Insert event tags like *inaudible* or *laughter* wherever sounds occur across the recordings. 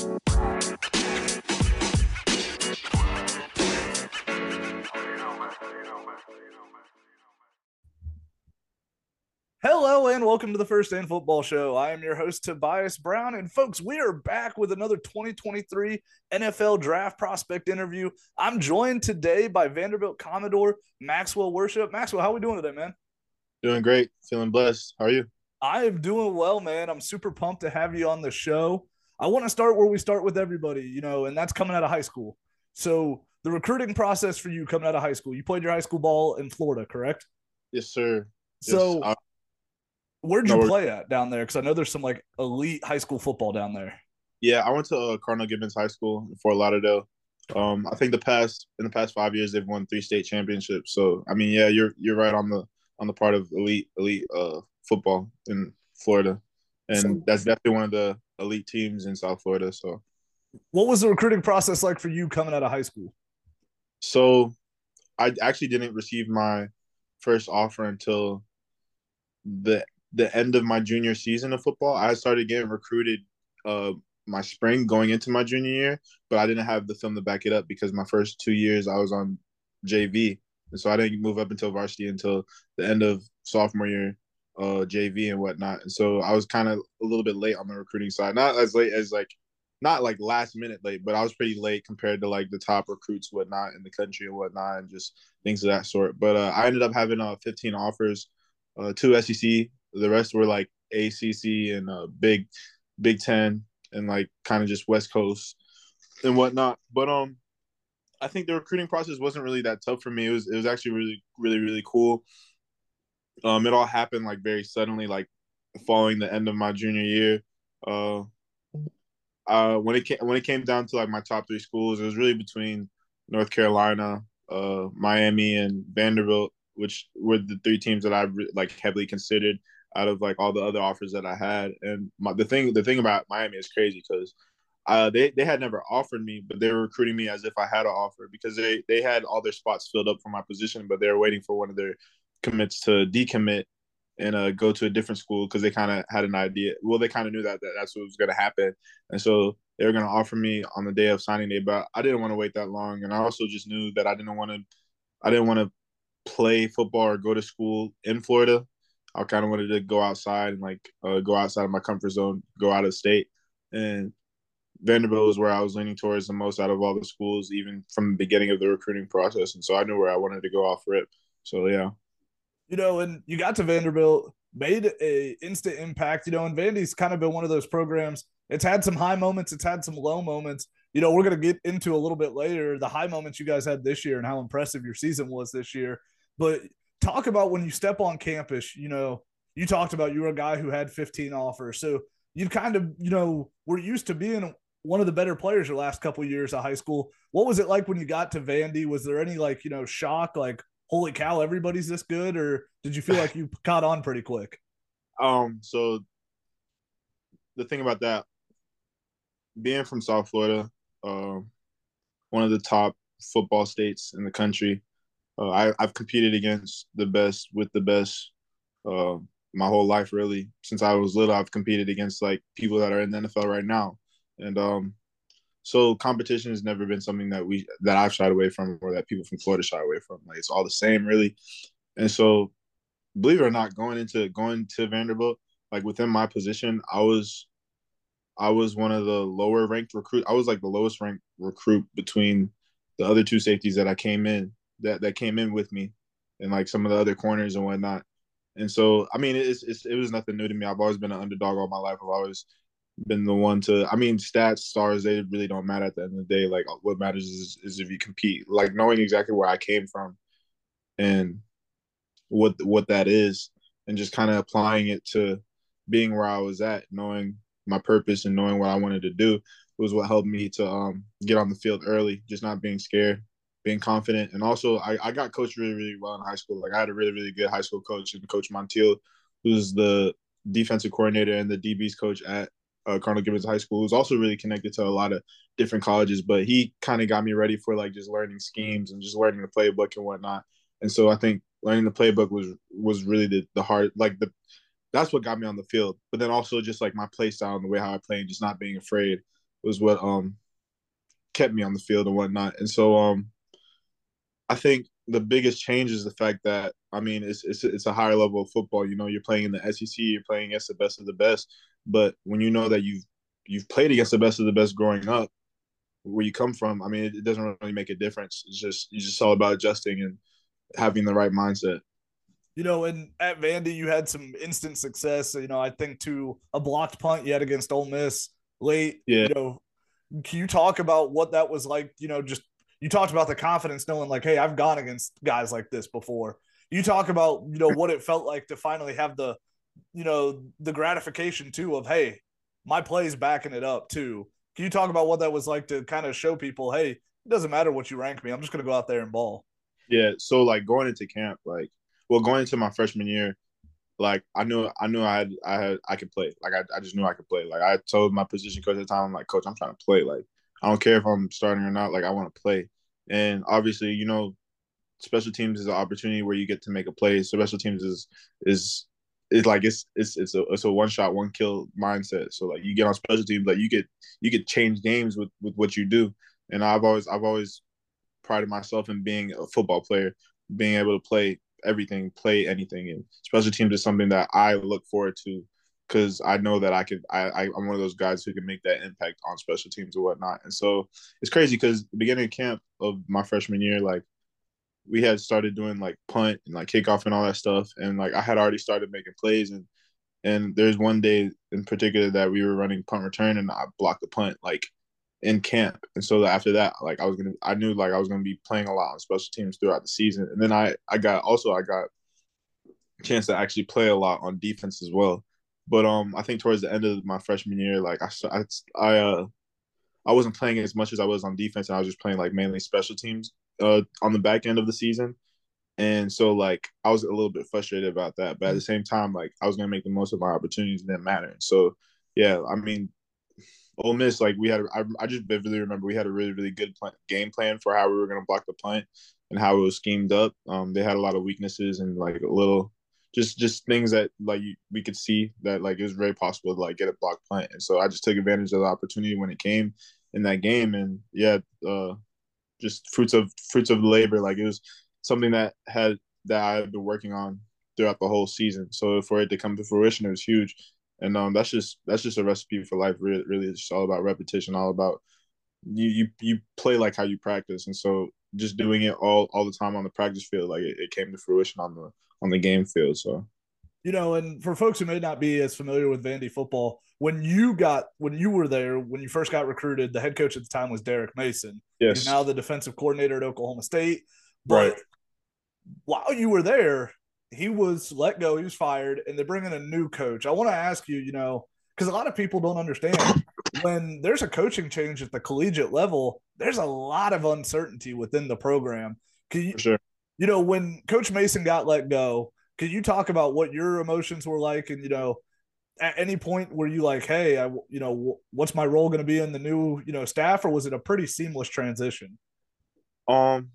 Hello and welcome to the First and Football Show. I am your host Tobias Brown, and folks, we are back with another 2023 NFL Draft Prospect interview. I'm joined today by Vanderbilt Commodore Maxwell Worship. Maxwell, how are we doing today, man? Doing great, feeling blessed. How are you? I am doing well, man. I'm super pumped to have you on the show. I want to start where we start with everybody, you know, and that's coming out of high school. So the recruiting process for you coming out of high school, you played your high school ball in Florida, correct? Yes, sir. So yes, Where'd you No, play at down there? Because I know there's some like elite high school football down there. Yeah, I went to uh, Cardinal Gibbons High School in Fort Lauderdale. Um, I think the past in the past five years they've won three state championships. So I mean, yeah, you're you're right on the on the part of elite elite uh football in Florida, and So- that's definitely one of the elite teams in South Florida. So What was the recruiting process like for you coming out of high school? so I actually didn't receive my first offer until the the end of my junior season of football. I started getting recruited uh my spring going into my junior year, but I didn't have the film to back it up because my first two years I was on JV. And so I didn't move up until varsity until the end of sophomore year, uh JV and whatnot. And so I was kind of a little bit late on the recruiting side. Not as late as like not like last minute late, but I was pretty late compared to like the top recruits, whatnot in the country and whatnot, and just things of that sort. But uh, I ended up having uh 15 offers, uh two SEC. The rest were like ACC and uh Big Big Ten and like kind of just West Coast and whatnot. But um, I think the recruiting process wasn't really that tough for me. It was it was actually really really really cool. Um, it all happened like very suddenly, like following the end of my junior year. Uh, uh, when it came when it came down to like my top three schools, it was really between North Carolina, uh, Miami, and Vanderbilt, which were the three teams that I re- like heavily considered out of like all the other offers that I had. And my, the thing the thing about Miami is crazy because uh, they they had never offered me, but they were recruiting me as if I had an offer because they they had all their spots filled up for my position, but they were waiting for one of their commits to decommit and uh, go to a different school because they kind of had an idea. Well, they kind of knew that, that that's what was going to happen, and so they were going to offer me on the day of signing day. But I didn't want to wait that long, and I also just knew that I didn't want to, I didn't want to play football or go to school in Florida. I kind of wanted to go outside and like uh, go outside of my comfort zone, go out of state, and Vanderbilt was where I was leaning towards the most out of all the schools, even from the beginning of the recruiting process, and so I knew where I wanted to go off rip. So yeah. You know, and you got to Vanderbilt, made a instant impact. You know, and Vandy's kind of been one of those programs. It's had some high moments, it's had some low moments. You know, we're gonna get into a little bit later the high moments you guys had this year and how impressive your season was this year. But talk about when you step on campus. You know, you talked about you were a guy who had 15 offers, so you kind of you know were used to being one of the better players your last couple of years of high school. What was it like when you got to Vandy? Was there any like you know shock, like holy cow, everybody's this good, or did you feel like you *laughs* caught on pretty quick? Um, so the thing about that, being from South Florida, um, one of the top football states in the country, uh, I, I've competed against the best with the best uh, my whole life, really. Since I was little, I've competed against like people that are in the NFL right now, and um, so competition has never been something that we that I've shied away from, or that people from Florida shy away from. Like it's all the same, really. And so, believe it or not, going into going to Vanderbilt, like within my position, I was I was one of the lower ranked recruit. I was like the lowest ranked recruit between the other two safeties that I came in that that came in with me, and like some of the other corners and whatnot. And so, I mean, it's, it's it was nothing new to me. I've always been an underdog all my life. I've always been the one to. I mean, stats, stars, they really don't matter at the end of the day. Like what matters is is if you compete. Like knowing exactly where I came from, and what what that is, and just kind of applying it to being where I was at, knowing my purpose and knowing what I wanted to do was what helped me to um, get on the field early, just not being scared, being confident. And also, I, I got coached really, really well in high school. Like, I had a really, really good high school coach, and Coach Montiel, who's the defensive coordinator and the DB's coach at uh, Cardinal Gibbons High School, who's also really connected to a lot of different colleges. But he kind of got me ready for like just learning schemes and just learning the playbook and whatnot. And so I think learning the playbook was was really the the hard like the that's what got me on the field. But then also just like my play style and the way how I play and just not being afraid was what um kept me on the field and whatnot. And so um I think the biggest change is the fact that I mean it's it's it's a higher level of football. You know, you're playing in the SEC, you're playing against the best of the best. But when you know that you've you've played against the best of the best growing up, where you come from, I mean, it, it doesn't really make a difference. It's just it's just all about adjusting and having the right mindset. You know, and at Vandy, you had some instant success. You know, I think to a blocked punt you had against Ole Miss late. Yeah. You know, can you talk about what that was like? You know, just you talked about the confidence, knowing like, hey, I've gone against guys like this before. You talk about you know what it felt like to finally have the, you know, the gratification too of hey, my play's backing it up too. Can you talk about what that was like to kind of show people, hey, it doesn't matter what you rank me, I'm just gonna go out there and ball. Yeah. So like going into camp, like well, going into my freshman year, like I knew I knew I had I had I could play. Like I, I just knew I could play. Like I told my position coach at the time, I'm like, coach, I'm trying to play. Like I don't care if I'm starting or not. Like I want to play. And obviously, you know, special teams is an opportunity where you get to make a play. So special teams is is it's like it's it's it's a it's a one shot one kill mindset. So like you get on special teams, like you get you get change games with with what you do. And I've always I've always prided myself in being a football player, being able to play everything, play anything. And special teams is something that I look forward to because I know that I could. I, I am one of those guys who can make that impact on special teams or whatnot. And so it's crazy because beginning of camp of my freshman year, like we had started doing like punt and like kickoff and all that stuff, and like I had already started making plays and. And there's one day in particular that we were running punt return and I blocked the punt like in camp. And so after that, like I was gonna, I knew like I was gonna be playing a lot on special teams throughout the season. And then I, I got also I got a chance to actually play a lot on defense as well. But um, I think towards the end of my freshman year, like I, I, I uh, I wasn't playing as much as I was on defense, and I was just playing like mainly special teams uh on the back end of the season. And so like I was a little bit frustrated about that, but at the same time, like I was gonna make the most of my opportunities and didn't matter. So yeah, I mean, Ole Miss, like we had, I, I just vividly remember we had a really, really good plan, game plan for how we were going to block the punt and how it was schemed up. Um, they had a lot of weaknesses and like a little, just just things that like we could see that like it was very possible to like get a block punt. And so I just took advantage of the opportunity when it came in that game. And yeah, uh, just fruits of fruits of labor. Like it was something that had that i've been working on throughout the whole season. So for it to come to fruition, it was huge and um, that's just that's just a recipe for life. Really, really, it's just all about repetition, all about you you you play like how you practice, and so just doing it all all the time on the practice field, like it, it came to fruition on the on the game field. So, you know, and for folks who may not be as familiar with Vandy football, when you got when you were there, when you first got recruited, the head coach at the time was Derek Mason. Yes. He's now the defensive coordinator at Oklahoma State. But right. while you were there, he was let go, he was fired, and they bring in a new coach. I want to ask you, you know, because a lot of people don't understand when there's a coaching change at the collegiate level, there's a lot of uncertainty within the program. Can you, sure. you know, when Coach Mason got let go, can you talk about what your emotions were like? And, you know, at any point were you like, hey, I, you know, what's my role going to be in the new, you know, staff, or was it a pretty seamless transition? Um,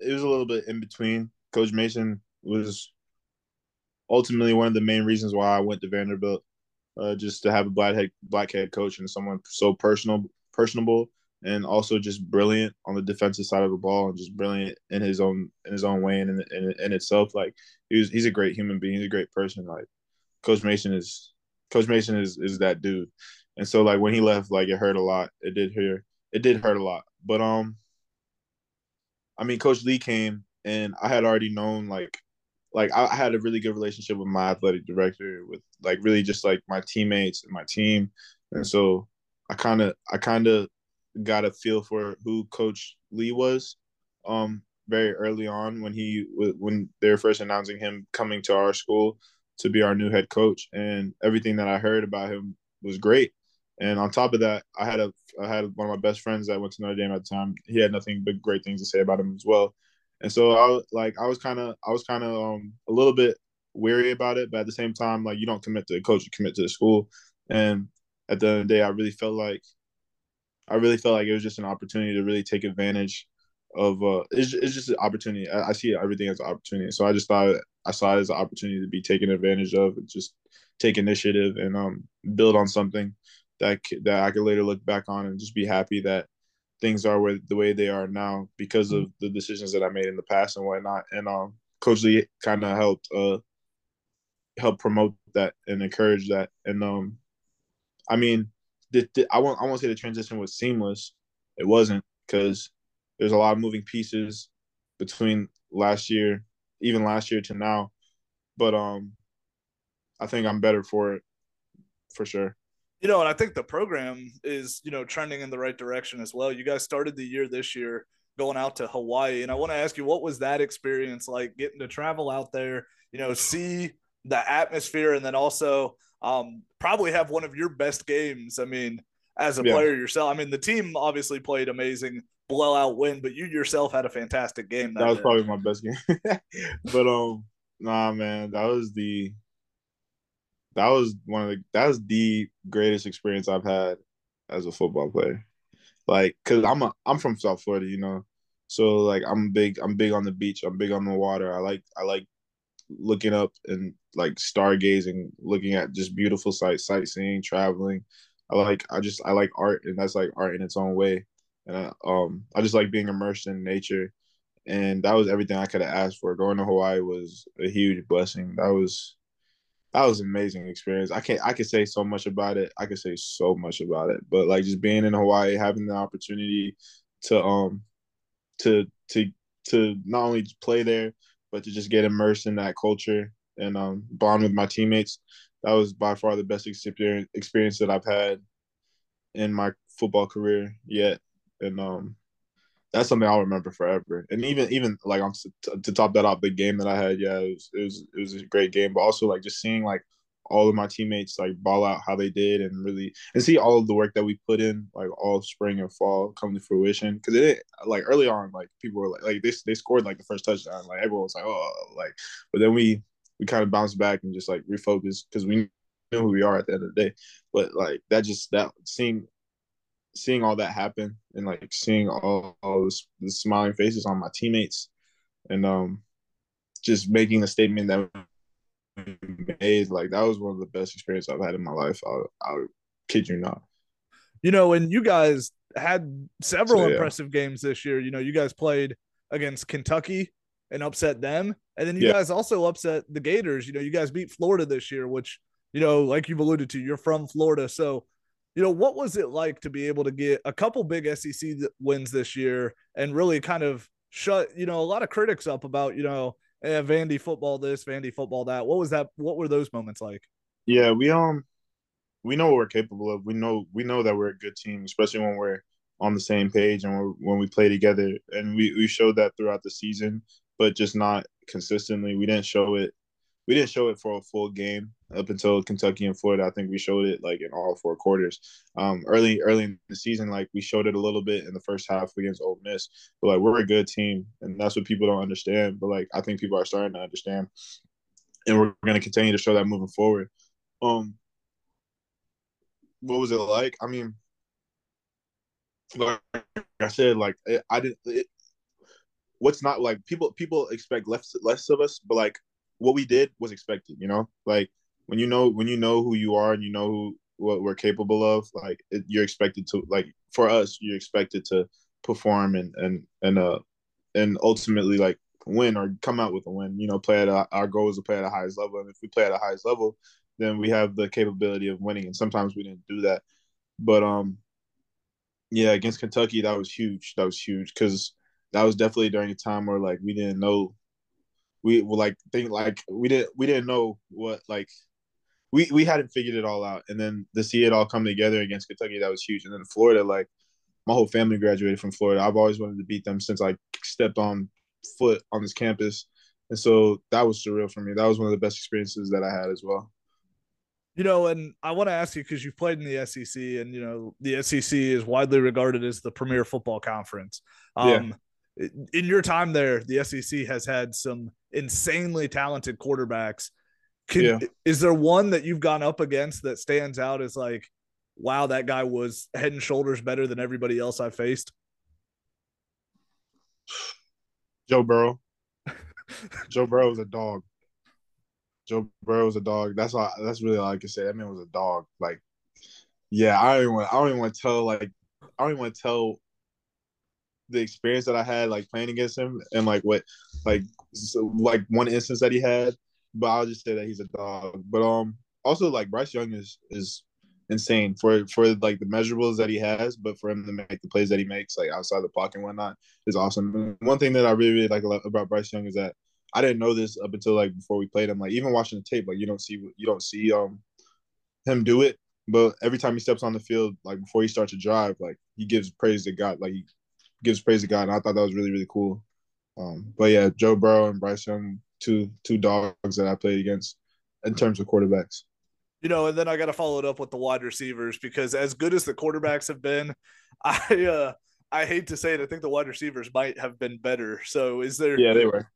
it was a little bit in between. Coach Mason was ultimately one of the main reasons why I went to Vanderbilt, uh, just to have a black head black head coach and someone so personal, personable, and also just brilliant on the defensive side of the ball and just brilliant in his own in his own way and in, in, in itself. Like he's he's a great human being. He's a great person. Like Coach Mason is Coach Mason is is that dude. And so like when he left, like it hurt a lot. It did hurt. It did hurt a lot. But um, I mean, Coach Lea came and I had already known like like I, had a really good relationship with my athletic director, with like really just like my teammates and my team, and so I kind of I kind of got a feel for who Coach Lea was, um, very early on when he when they were first announcing him coming to our school to be our new head coach, and everything that I heard about him was great. And on top of that, I had a I had one of my best friends that went to Notre Dame at the time. He had nothing but great things to say about him as well. And so I was like, I was kind of, I was kind of um, a little bit weary about it, but at the same time, like you don't commit to the coach, you commit to the school. And at the end of the day, I really felt like, I really felt like it was just an opportunity to really take advantage of. Uh, it's, it's just an opportunity. I, I see everything as an opportunity. So I just thought I saw it as an opportunity to be taken advantage of, and just take initiative and um build on something that that I could later look back on and just be happy that things are where the way they are now because of the decisions that I made in the past and whatnot. And um, Coach Lea kind of helped uh help promote that and encourage that. And um, I mean, the, the, I won't I won't say the transition was seamless. It wasn't because there's a lot of moving pieces between last year, even last year to now. But um, I think I'm better for it, for sure. You know, and I think the program is, you know, trending in the right direction as well. You guys started the year this year going out to Hawaii. And I want to ask you, what was that experience like getting to travel out there, you know, see the atmosphere and then also um, probably have one of your best games. I mean, as a yeah. player yourself, I mean, the team obviously played amazing blowout win, but you yourself had a fantastic game. That, that was day. probably my best game. *laughs* but um, nah, man, that was the that was one of the that was the greatest experience I've had as a football player. Like, cause I'm a I'm from South Florida, you know, so like I'm big I'm big on the beach. I'm big on the water. I like I like looking up and like stargazing, looking at just beautiful sights, sightseeing, traveling. I like I just I like art, and that's like art in its own way. And I, um, I just like being immersed in nature, and that was everything I could have asked for. Going to Hawaii was a huge blessing. That was that was an amazing experience. I can't I could say so much about it. I could say so much about it, but like just being in Hawaii, having the opportunity to um to to to not only play there, but to just get immersed in that culture and um, bond with my teammates. That was by far the best experience experience that I've had in my football career yet, and um, that's something I'll remember forever. And even even like to top that off, the game that I had, yeah, it was, it was it was a great game. But also like just seeing like all of my teammates like ball out how they did and really and see all of the work that we put in like all spring and fall come to fruition because it like early on like people were like like they, they scored like the first touchdown like everyone was like oh like but then we we kind of bounced back and just like refocused because we knew who we are at the end of the day but like that just that seeing seeing all that happen and like seeing all, all this, the smiling faces on my teammates and um just making a statement that made. Like that was one of the best experiences I've had in my life. I'll, I'll kid you not. You know, and you guys had several so, yeah. impressive games this year. You know, you guys played against Kentucky and upset them, and then you yeah. guys also upset the Gators. You know, you guys beat Florida this year, which you know, like you've alluded to, you're from Florida, so you know, what was it like to be able to get a couple big SEC wins this year and really kind of shut, you know, a lot of critics up about, you know, eh, Vandy football this, Vandy football that. What was that? What were those moments like? Yeah, we um we know what we're capable of. We know we know that we're a good team, especially when we're on the same page and when we play together. And we we showed that throughout the season, but just not consistently. We didn't show it. We didn't show it for a full game up until Kentucky and Florida. I think we showed it like in all four quarters. Um, early early in the season, like we showed it a little bit in the first half against Ole Miss. But like we're a good team, and that's what people don't understand. But like I think people are starting to understand, and we're going to continue to show that moving forward. Um, what was it like? I mean, like I said, like I didn't. It, what's not like people people expect less less of us, but like what we did was expected. You know, like when you know when you know who you are and you know who what we're capable of, like it, you're expected to like for us, you're expected to perform and and and uh and ultimately like win or come out with a win. You know, play at a, our goal is to play at the highest level, and if we play at the highest level, then we have the capability of winning. And sometimes we didn't do that, but um, yeah, against Kentucky, that was huge. That was huge because that was definitely during a time where like we didn't know, we were like think like we didn't we didn't know what like we we hadn't figured it all out, and then to see it all come together against Kentucky, that was huge. And then Florida, like my whole family graduated from Florida. I've always wanted to beat them since I stepped on foot on this campus, and so that was surreal for me. That was one of the best experiences that I had as well. You know, and I want to ask you because you've played in the SEC, and you know the SEC is widely regarded as the premier football conference. Um, yeah. In your time there, the SEC has had some insanely talented quarterbacks can, yeah. Is there one that you've gone up against that stands out as like, wow, that guy was head and shoulders better than everybody else I faced? Joe Burrow. *laughs* Joe Burrow was a dog. Joe Burrow was a dog. That's all. That's really all I can say. That man was a dog. Like Yeah, I don't even want. I don't even want to tell like I don't even want to tell the experience that I had like playing against him and like what like so, like one instance that he had. But I'll just say that he's a dog. But um also like Bryce Young is is insane for for like the measurables that he has, but for him to make the plays that he makes like outside the pocket and whatnot is awesome. One thing that I really really like about Bryce Young is that I didn't know this up until like before we played him. Like even watching the tape, like you don't see you don't see um him do it, but every time he steps on the field, like before he starts a drive, like he gives praise to God. Like he gives praise to God, and I thought that was really really cool. Um, but yeah, Joe Burrow and Bryce Young, two two dogs that I played against in terms of quarterbacks. You know, and then I got to follow it up with the wide receivers because as good as the quarterbacks have been, *laughs* I uh I hate to say it, I think the wide receivers might have been better. So is there? Yeah, they were.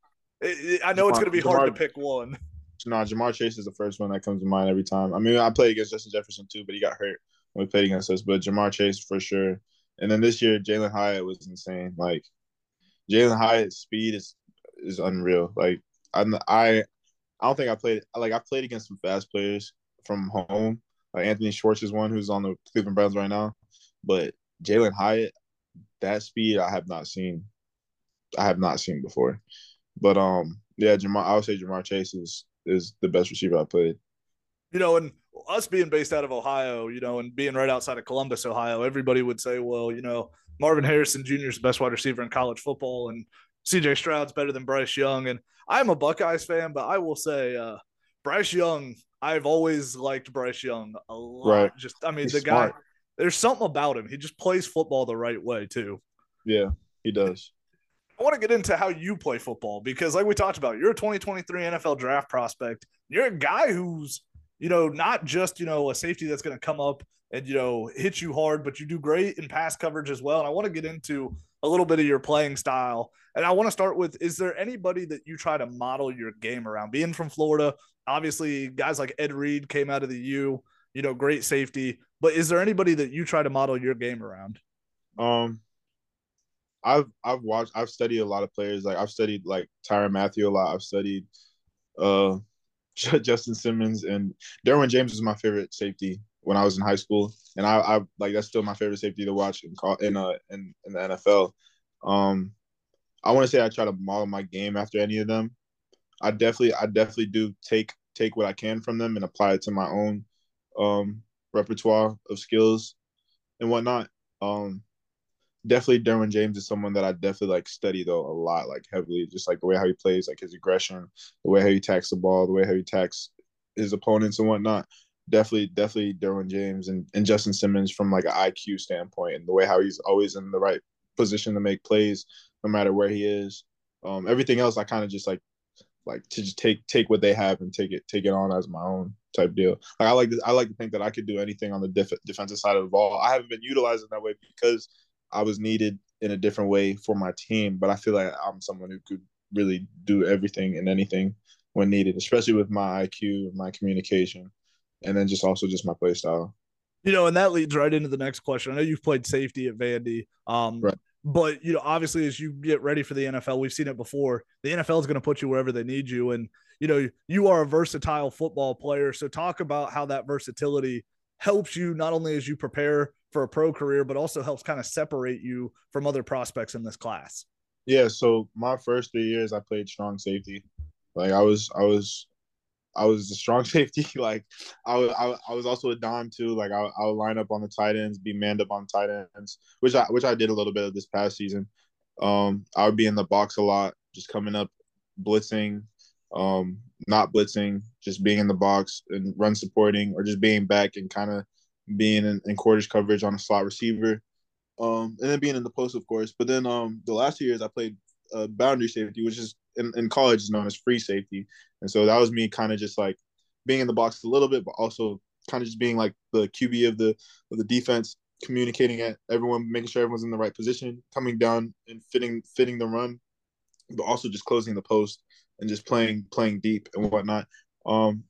I know it's going to be hard to pick one. No, Ja'Marr Chase is the first one that comes to mind every time. I mean, I played against Justin Jefferson too, but he got hurt when we played against us. But Ja'Marr Chase for sure. And then this year, Jalin Hyatt was insane. Like Jalin Hyatt's speed is is unreal. Like I I I don't think I played like I played against some fast players from home. Like Anthony Schwartz is one who's on the Cleveland Browns right now. But Jalin Hyatt, that speed I have not seen. I have not seen before. But um, yeah, Ja'Marr. I would say Ja'Marr Chase is is the best receiver I played. You know, and us being based out of Ohio, you know, and being right outside of Columbus, Ohio, everybody would say, well, you know, Marvin Harrison Jr. is the best wide receiver in college football, and CJ Stroud's better than Bryce Young. And I'm a Buckeyes fan, but I will say, uh, Bryce Young, I've always liked Bryce Young a lot. Right. Just, I mean, He's the smart. guy, there's something about him. He just plays football the right way, too. Yeah, he does. I want to get into how you play football because, like we talked about, you're a 2023 NFL draft prospect. You're a guy who's, you know, not just, you know, a safety that's going to come up and, you know, hit you hard, but you do great in pass coverage as well. And I want to get into a little bit of your playing style. And I want to start with is there anybody that you try to model your game around? Being from Florida, obviously, guys like Ed Reed came out of the U, you know, great safety. But is there anybody that you try to model your game around? Um, I've I've watched I've studied a lot of players. Like I've studied like Tyrann Mathieu a lot. I've studied uh Justin Simmons and Derwin James was my favorite safety when I was in high school, and I, I like that's still my favorite safety to watch in call in uh in, in the NFL. Um, I want to say I try to model my game after any of them. I definitely I definitely do take take what I can from them and apply it to my own um repertoire of skills and whatnot. Um, definitely Derwin James is someone that I definitely like study though a lot, like heavily, just like the way how he plays, like his aggression, the way how he attacks the ball, the way how he attacks his opponents and whatnot. Definitely, definitely Derwin James and, and Justin Simmons from like an IQ standpoint and the way how he's always in the right position to make plays no matter where he is. Um, everything else I kind of just like like to just take take what they have and take it take it on as my own type deal. Like I like this, I like to think that I could do anything on the def- defensive side of the ball. I haven't been utilizing that way because I was needed in a different way for my team, but I feel like I'm someone who could really do everything and anything when needed, especially with my IQ, my communication, and then just also just my play style. You know, and that leads right into the next question. I know you've played safety at Vandy. Um, right. But you know, obviously, as you get ready for the NFL, we've seen it before. The NFL is going to put you wherever they need you, and you know you are a versatile football player. So talk about how that versatility helps you not only as you prepare for a pro career, but also helps kind of separate you from other prospects in this class. Yeah. So my first three years, I played strong safety. Like I was, I was, I was a strong *laughs* safety. like I I, I was also a dime too. Like I, I would line up on the tight ends, be manned up on tight ends, which I, which I did a little bit of this past season. Um, I would be in the box a lot, just coming up, blitzing, um, not blitzing, just being in the box and run supporting, or just being back and kind of being in, in quarters coverage on a slot receiver, um, and then being in the post, of course. But then um, the last two years, I played uh, boundary safety, which is in, in college is known as free safety, and so that was me kind of just like being in the box a little bit, but also kind of just being like the QB of the of the defense, communicating at everyone, making sure everyone's in the right position, coming down and fitting fitting the run, but also just closing the post and just playing playing deep and whatnot. Um,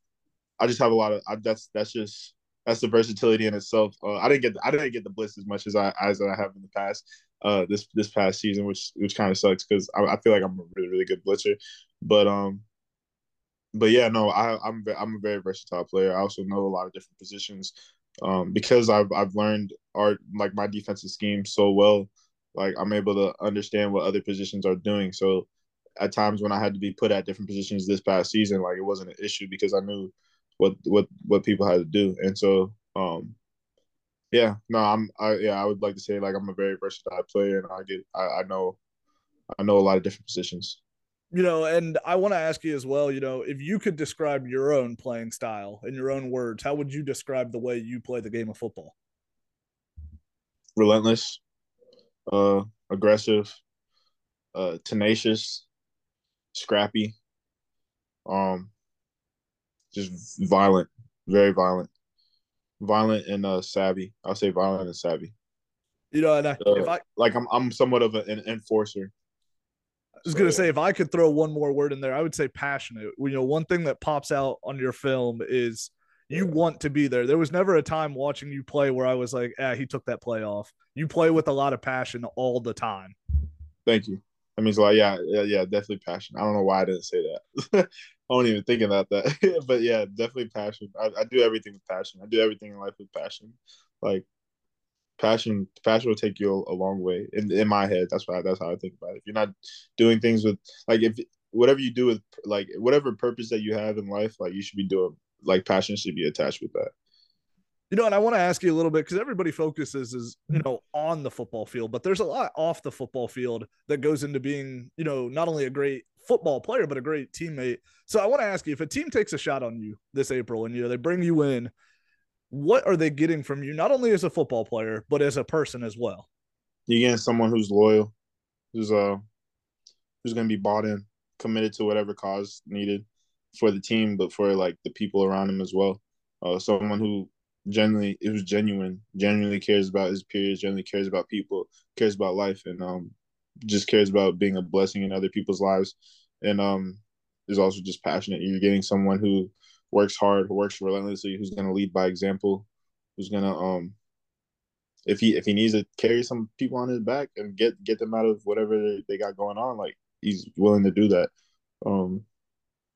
I just have a lot of I, that's that's just that's the versatility in itself. Uh, I didn't get I didn't get the blitz as much as I as I have in the past. Uh, this this past season, which which kind of sucks because I, I, feel like I'm a really really good blitzer, but um, but yeah, no, I I'm I'm a very versatile player. I also know a lot of different positions. um, because I've I've learned art like my defensive scheme so well. Like I'm able to understand what other positions are doing. So at times when I had to be put at different positions this past season, like it wasn't an issue because I knew what what what people had to do. And so um yeah, no, I'm I yeah, I would like to say like I'm a very versatile player and I get I, I know I know a lot of different positions. You know, and I want to ask you as well, you know, if you could describe your own playing style in your own words, how would you describe the way you play the game of football? Relentless, uh aggressive, uh tenacious, scrappy, um just violent, very violent violent and uh savvy. I'll say violent and savvy. You know, and I, if I like, I'm I'm somewhat of an enforcer. I was so, gonna say if I could throw one more word in there, I would say passionate. You know, one thing that pops out on your film is you want to be there. There was never a time watching you play where I was like, ah, he took that play off. You play with a lot of passion all the time. Thank you. That means a lot. Yeah, yeah, yeah, definitely passion. I don't know why I didn't say that. *laughs* I wasn't even thinking about that. *laughs* but yeah, definitely passion. I, I do everything with passion. I do everything in life with passion. Like passion, passion will take you a, a long way. In in my head, that's why that's how I think about it. If you're not doing things with like if whatever you do with like whatever purpose that you have in life, like you should be doing like passion should be attached with that. You know, and I want to ask you a little bit because everybody focuses is you know on the football field, but there's a lot off the football field that goes into being you know not only a great football player, but a great teammate. So I want to ask you if a team takes a shot on you this April and you know they bring you in, what are they getting from you, not only as a football player, but as a person as well? You're getting someone who's loyal, who's uh who's gonna be bought in, committed to whatever cause needed for the team, but for like the people around him as well. Uh someone who genuinely it was genuine, genuinely cares about his peers, genuinely cares about people, cares about life and um just cares about being a blessing in other people's lives, and um, is also just passionate. You're getting someone who works hard, who works relentlessly, who's going to lead by example, who's going to um, if he if he needs to carry some people on his back and get get them out of whatever they, they got going on, like he's willing to do that. Um,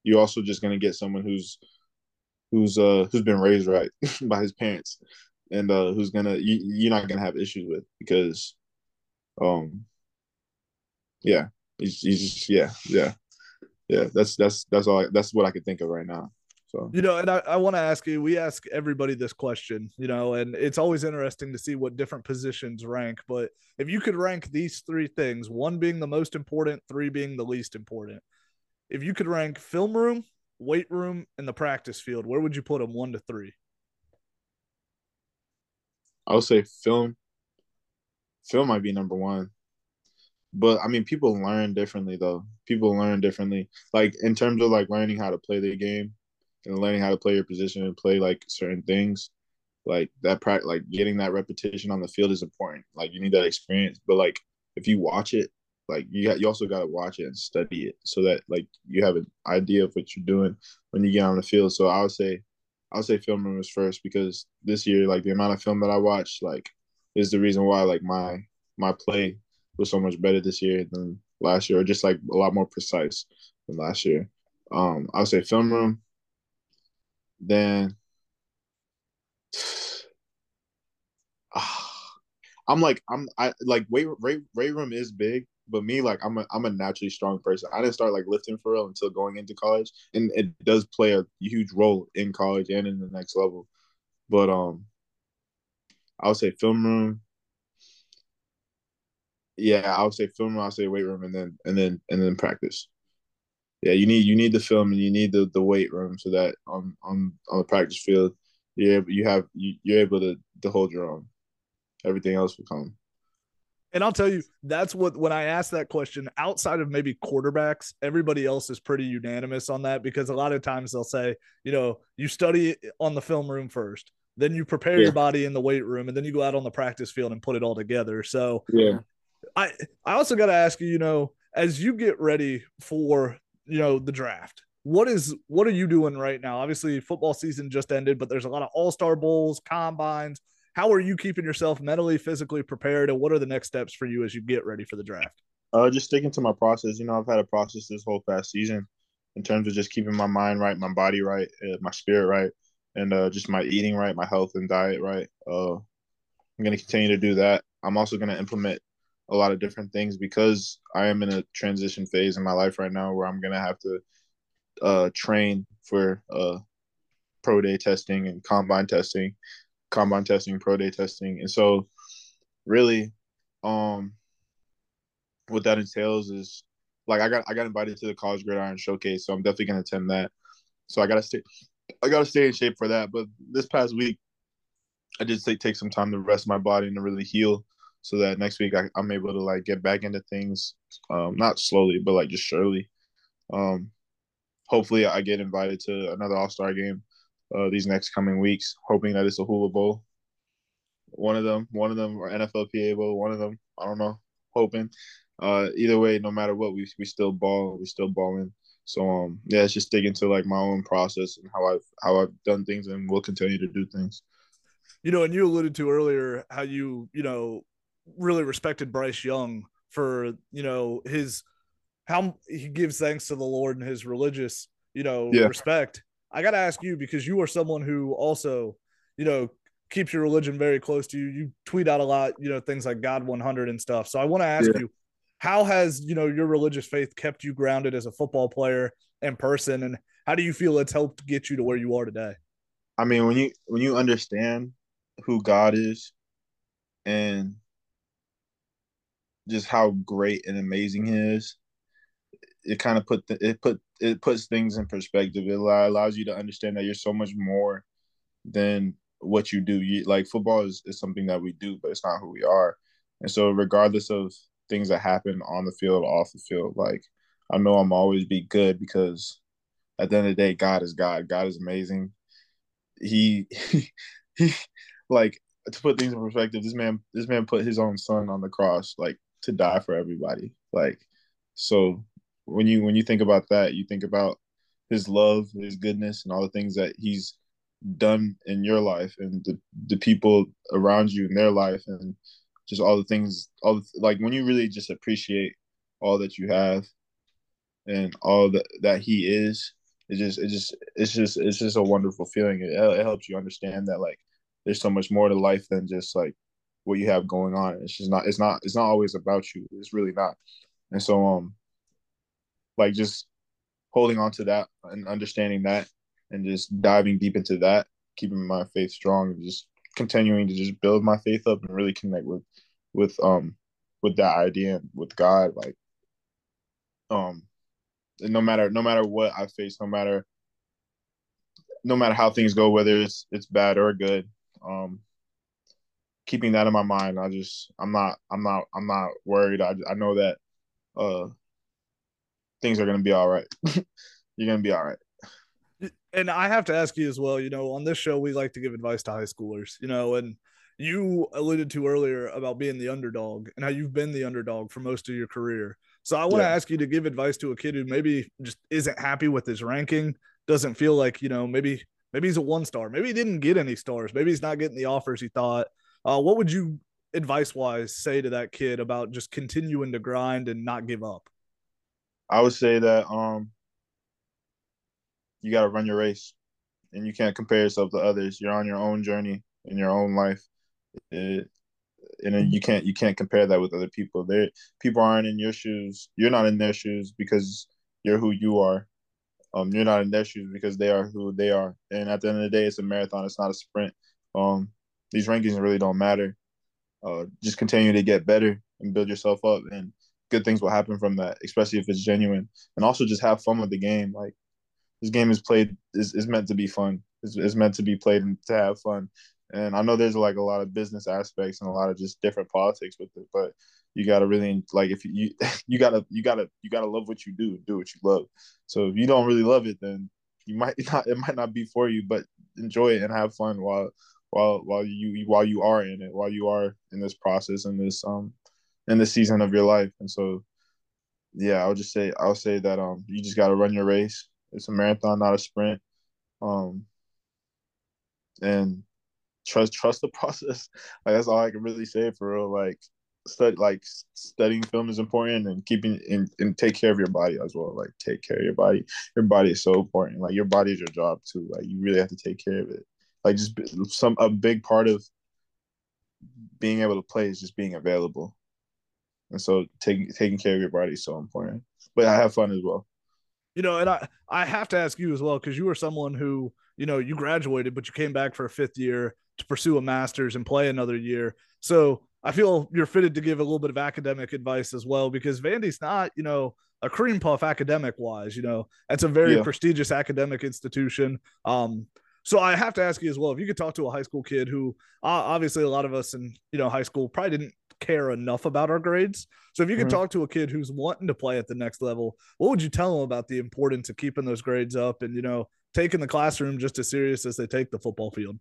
you're also just going to get someone who's who's uh who's been raised right *laughs* by his parents and uh who's gonna you, you're not gonna have issues with because um yeah, he's, he's yeah, yeah, yeah. That's that's that's all. I, that's what I could think of right now. So you know, and I, I want to ask you. We ask everybody this question, you know, and it's always interesting to see what different positions rank. But if you could rank these three things, one being the most important, three being the least important, if you could rank film room, weight room, and the practice field, where would you put them, one to three? I would say film. Film might be number one but I mean, people learn differently though. People learn differently, like in terms of like learning how to play the game and learning how to play your position and play like certain things. Like that, practice, like getting that repetition on the field is important. Like you need that experience. But like if you watch it, like you got, you also got to watch it and study it so that like you have an idea of what you're doing when you get on the field. So I would say, I would say film room is first because this year, like the amount of film that I watched, like is the reason why like my my play was so much better this year than last year, or just like a lot more precise than last year. Um, I would say film room. Then *sighs* I'm like I'm I like weight weight, weight room is big, but me like I'm a I'm a naturally strong person. I didn't start like lifting for real until going into college, and it does play a huge role in college and in the next level. But um, I would say film room, yeah, I would say film. Room. I would say weight room, and then and then and then practice. Yeah, you need you need the film and you need the, the weight room so that on on on the practice field, you you have you, you're able to to hold your own. Everything else will come. And I'll tell you, that's what when I ask that question, outside of maybe quarterbacks, everybody else is pretty unanimous on that because a lot of times they'll say, you know, you study on the film room first, then you prepare yeah. your body in the weight room, and then you go out on the practice field and put it all together. So yeah, I I also got to ask you, you know, as you get ready for you know the draft, what is what are you doing right now? Obviously, football season just ended, but there's a lot of All Star bowls, combines. How are you keeping yourself mentally, physically prepared, and what are the next steps for you as you get ready for the draft? Uh, just sticking to my process. You know, I've had a process this whole past season in terms of just keeping my mind right, my body right, uh, my spirit right, and uh, just my eating right, my health and diet right. Uh, I'm gonna continue to do that. I'm also gonna implement a lot of different things because I am in a transition phase in my life right now where I'm gonna have to uh, train for uh, pro day testing and combine testing, combine testing, pro day testing, and so really, um, what that entails is like I got I got invited to the college gridiron showcase, so I'm definitely gonna attend that. So I gotta stay I gotta stay in shape for that. But this past week, I did take take some time to rest my body and to really heal, so that next week I, am able to like get back into things, um, not slowly but like just surely. Um, hopefully, I get invited to another All Star game uh, these next coming weeks, hoping that it's a Hula Bowl. One of them, one of them, or NFLPA Bowl, one of them. I don't know. Hoping. Uh, either way, no matter what, we we still ball. We still balling. So um, yeah, it's just sticking to like my own process and how I've how I've done things and will continue to do things. You know, and you alluded to earlier how you you know really respected Bryce Young for you know his how he gives thanks to the Lord and his religious you know yeah. respect. I got to ask you because you are someone who also you know keeps your religion very close to you. You tweet out a lot, you know, things like God 100 and stuff. So I want to ask yeah. you, how has you know your religious faith kept you grounded as a football player and person and how do you feel it's helped get you to where you are today i mean when you when you understand who god is and just how great and amazing he is it kind of put the, it put it puts things in perspective it allows you to understand that you're so much more than what you do you, like football is, is something that we do but it's not who we are and so regardless of things that happen on the field, off the field. Like I know I'm always be good because at the end of the day, God is God. God is amazing. He he, *laughs* he like to put things in perspective, this man this man put his own son on the cross, like to die for everybody. Like so when you when you think about that, you think about his love, his goodness, and all the things that he's done in your life and the, the people around you in their life and just all the things, all the, like when you really just appreciate all that you have and all that that he is, it just it just it's just it's just a wonderful feeling. It, it helps you understand that like there's so much more to life than just like what you have going on. It's just not it's not it's not always about you. It's really not. And so um like just holding on to that and understanding that and just diving deep into that, keeping my faith strong and just continuing to just build my faith up and really connect with with um with that idea and with God like um no matter no matter what I face no matter no matter how things go whether it's it's bad or good um keeping that in my mind I just I'm not I'm not I'm not worried. I I know that uh things are going to be all right *laughs* you're going to be all right and I have to ask you as well. You know, on this show, we like to give advice to high schoolers. You know, and you alluded to earlier about being the underdog and how you've been the underdog for most of your career. So I want to yeah. ask you to give advice to a kid who maybe just isn't happy with his ranking, doesn't feel like you know maybe maybe he's a one star, maybe he didn't get any stars, maybe he's not getting the offers he thought. Uh, what would you advice wise say to that kid about just continuing to grind and not give up? I would say that um you got to run your race and you can't compare yourself to others. You're on your own journey in your own life. It, and you can't you can't compare that with other people. There people aren't in your shoes. You're not in their shoes because you're who you are. Um, you're not in their shoes because they are who they are. And at the end of the day, it's a marathon. It's not a sprint. Um, these rankings really don't matter. Uh, just continue to get better and build yourself up, and good things will happen from that. Especially if it's genuine, and also just have fun with the game. Like this game is played is, is meant to be fun. It's, it's meant to be played and to have fun. And I know there's like a lot of business aspects and a lot of just different politics with it, but you gotta really like if you *laughs* you, gotta you gotta you gotta love what you do, do what you love. So if you don't really love it, then you might *laughs* not it might not be for you, but enjoy it and have fun while while while you while you are in it, while you are in this process and this um in the season of your life. And so yeah, I would just say I'll say that um you just gotta run your race it's a marathon, not a sprint. Um, and trust trust the *laughs* process. Like that's all I can really say for real. Like study like studying film is important and keeping and, and take care of your body as well like take care of your body your body is so important like your body is your job too like you really have to take care of it like just some a big part of being able to play is just being available and so taking taking care of your body is so important but i have fun as well you know and i i have to ask you as well because you were someone who you know you graduated but you came back for a fifth year to pursue a master's and play another year so I feel you're fitted to give a little bit of academic advice as well because Vandy's not, you know, a cream puff academic wise. You know, that's a very yeah. prestigious academic institution. Um, so I have to ask you as well if you could talk to a high school kid who uh, obviously a lot of us in you know high school probably didn't care enough about our grades. So if you could mm-hmm. talk to a kid who's wanting to play at the next level, what would you tell them about the importance of keeping those grades up and you know taking the classroom just as serious as they take the football field?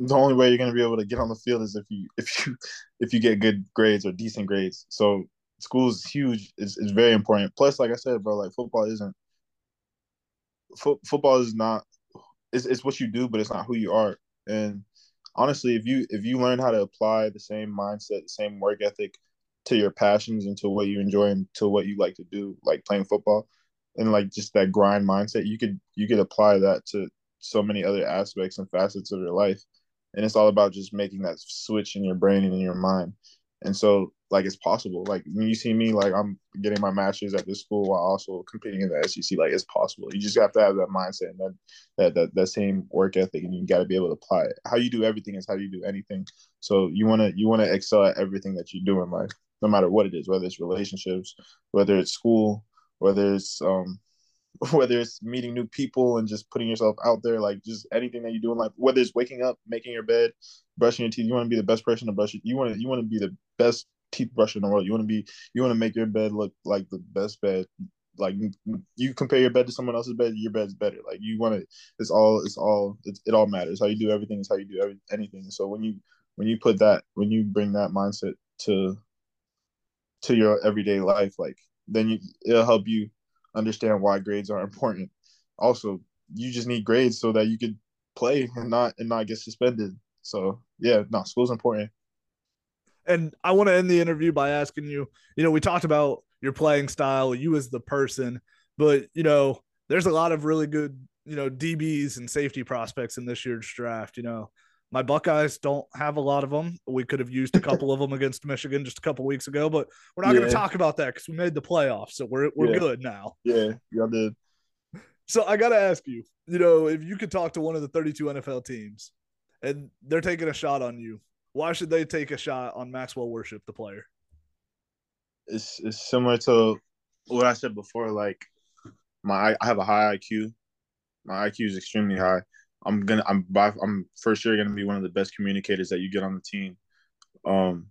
the only way you're going to be able to get on the field is if you *laughs* if you if you get good grades or decent grades. So school is huge. It's, it's very important. Plus, like I said, bro, like football isn't fo- football is not it's, it's what you do, but it's not who you are. And honestly, if you if you learn how to apply the same mindset, the same work ethic to your passions and to what you enjoy and to what you like to do, like playing football, and like just that grind mindset, you could you could apply that to so many other aspects and facets of your life. And it's all about just making that switch in your brain and in your mind and so like it's possible. Like when you see me like i'm getting my master's at this school while also competing in the sec like it's possible. You just have to have that mindset and that that that, that same work ethic and you got to be able to apply it. How you do everything is how you do anything. So you want to you want to excel at everything that you do in life no matter what it is whether it's relationships whether it's school whether it's um *laughs* whether it's meeting new people and just putting yourself out there, like just anything that you do in life, whether it's waking up, making your bed, brushing your teeth, you want to be the best person to brush it. You want to you want to be the best teeth brusher in the world. You want to be you want to make your bed look like the best bed. Like you compare your bed to someone else's bed, your bed's better. Like you want to, it's all, it's all, it's, it all matters. How you do everything is how you do every, anything. So when you, when you put that, when you bring that mindset to, to your everyday life, like then you, it'll help you understand why grades are important. Also, you just need grades so that you could play and not and not get suspended. So yeah, no, school's important. And I want to end the interview by asking you, you know, we talked about your playing style, you as the person, but you know, there's a lot of really good, you know, DBs and safety prospects in this year's draft. You know, my Buckeyes don't have a lot of them. We could have used a couple of them against Michigan just a couple weeks ago, but we're not yeah. going to talk about that because we made the playoffs, so we're we're yeah. good now. Yeah, y'all did. So I got to ask you, you know, if you could talk to one of the 32 NFL teams, and they're taking a shot on you, why should they take a shot on Maxwell Worship, the player? It's it's similar to what I said before. Like my I have a high IQ. My IQ is extremely high I'm gonna I'm by I'm for sure gonna be one of the best communicators that you get on the team. Um,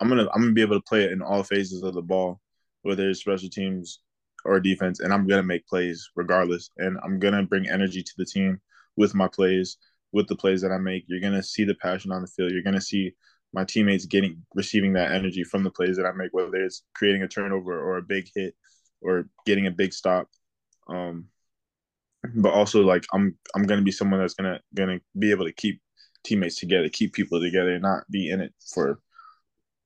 I'm gonna I'm gonna be able to play it in all phases of the ball, whether it's special teams or defense, and I'm gonna make plays regardless. And I'm gonna bring energy to the team with my plays, with the plays that I make. You're gonna see the passion on the field. You're gonna see my teammates getting receiving that energy from the plays that I make, whether it's creating a turnover or a big hit or getting a big stop. Um, but also like I'm I'm gonna be someone that's gonna gonna be able to keep teammates together, keep people together, not be in it for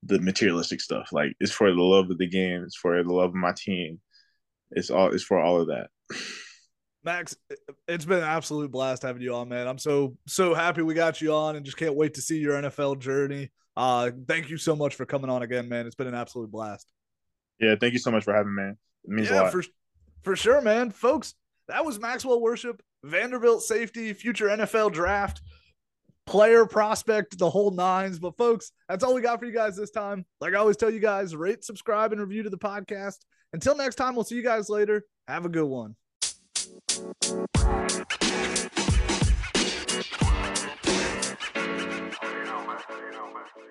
the materialistic stuff. Like it's for the love of the game, it's for the love of my team. It's all it's for all of that. Max, it's been an absolute blast having you on, man. I'm so so happy we got you on and just can't wait to see your NFL journey. Uh thank you so much for coming on again, man. It's been an absolute blast. Yeah, thank you so much for having me, man. It means yeah, a lot. For, for sure, man. Folks, that was Maxwell Worship, Vanderbilt safety, future NFL draft, player prospect, the whole nines. But folks, that's all we got for you guys this time. Like I always tell you guys, rate, subscribe, and review to the podcast. Until next time, we'll see you guys later. Have a good one.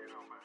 you know, man.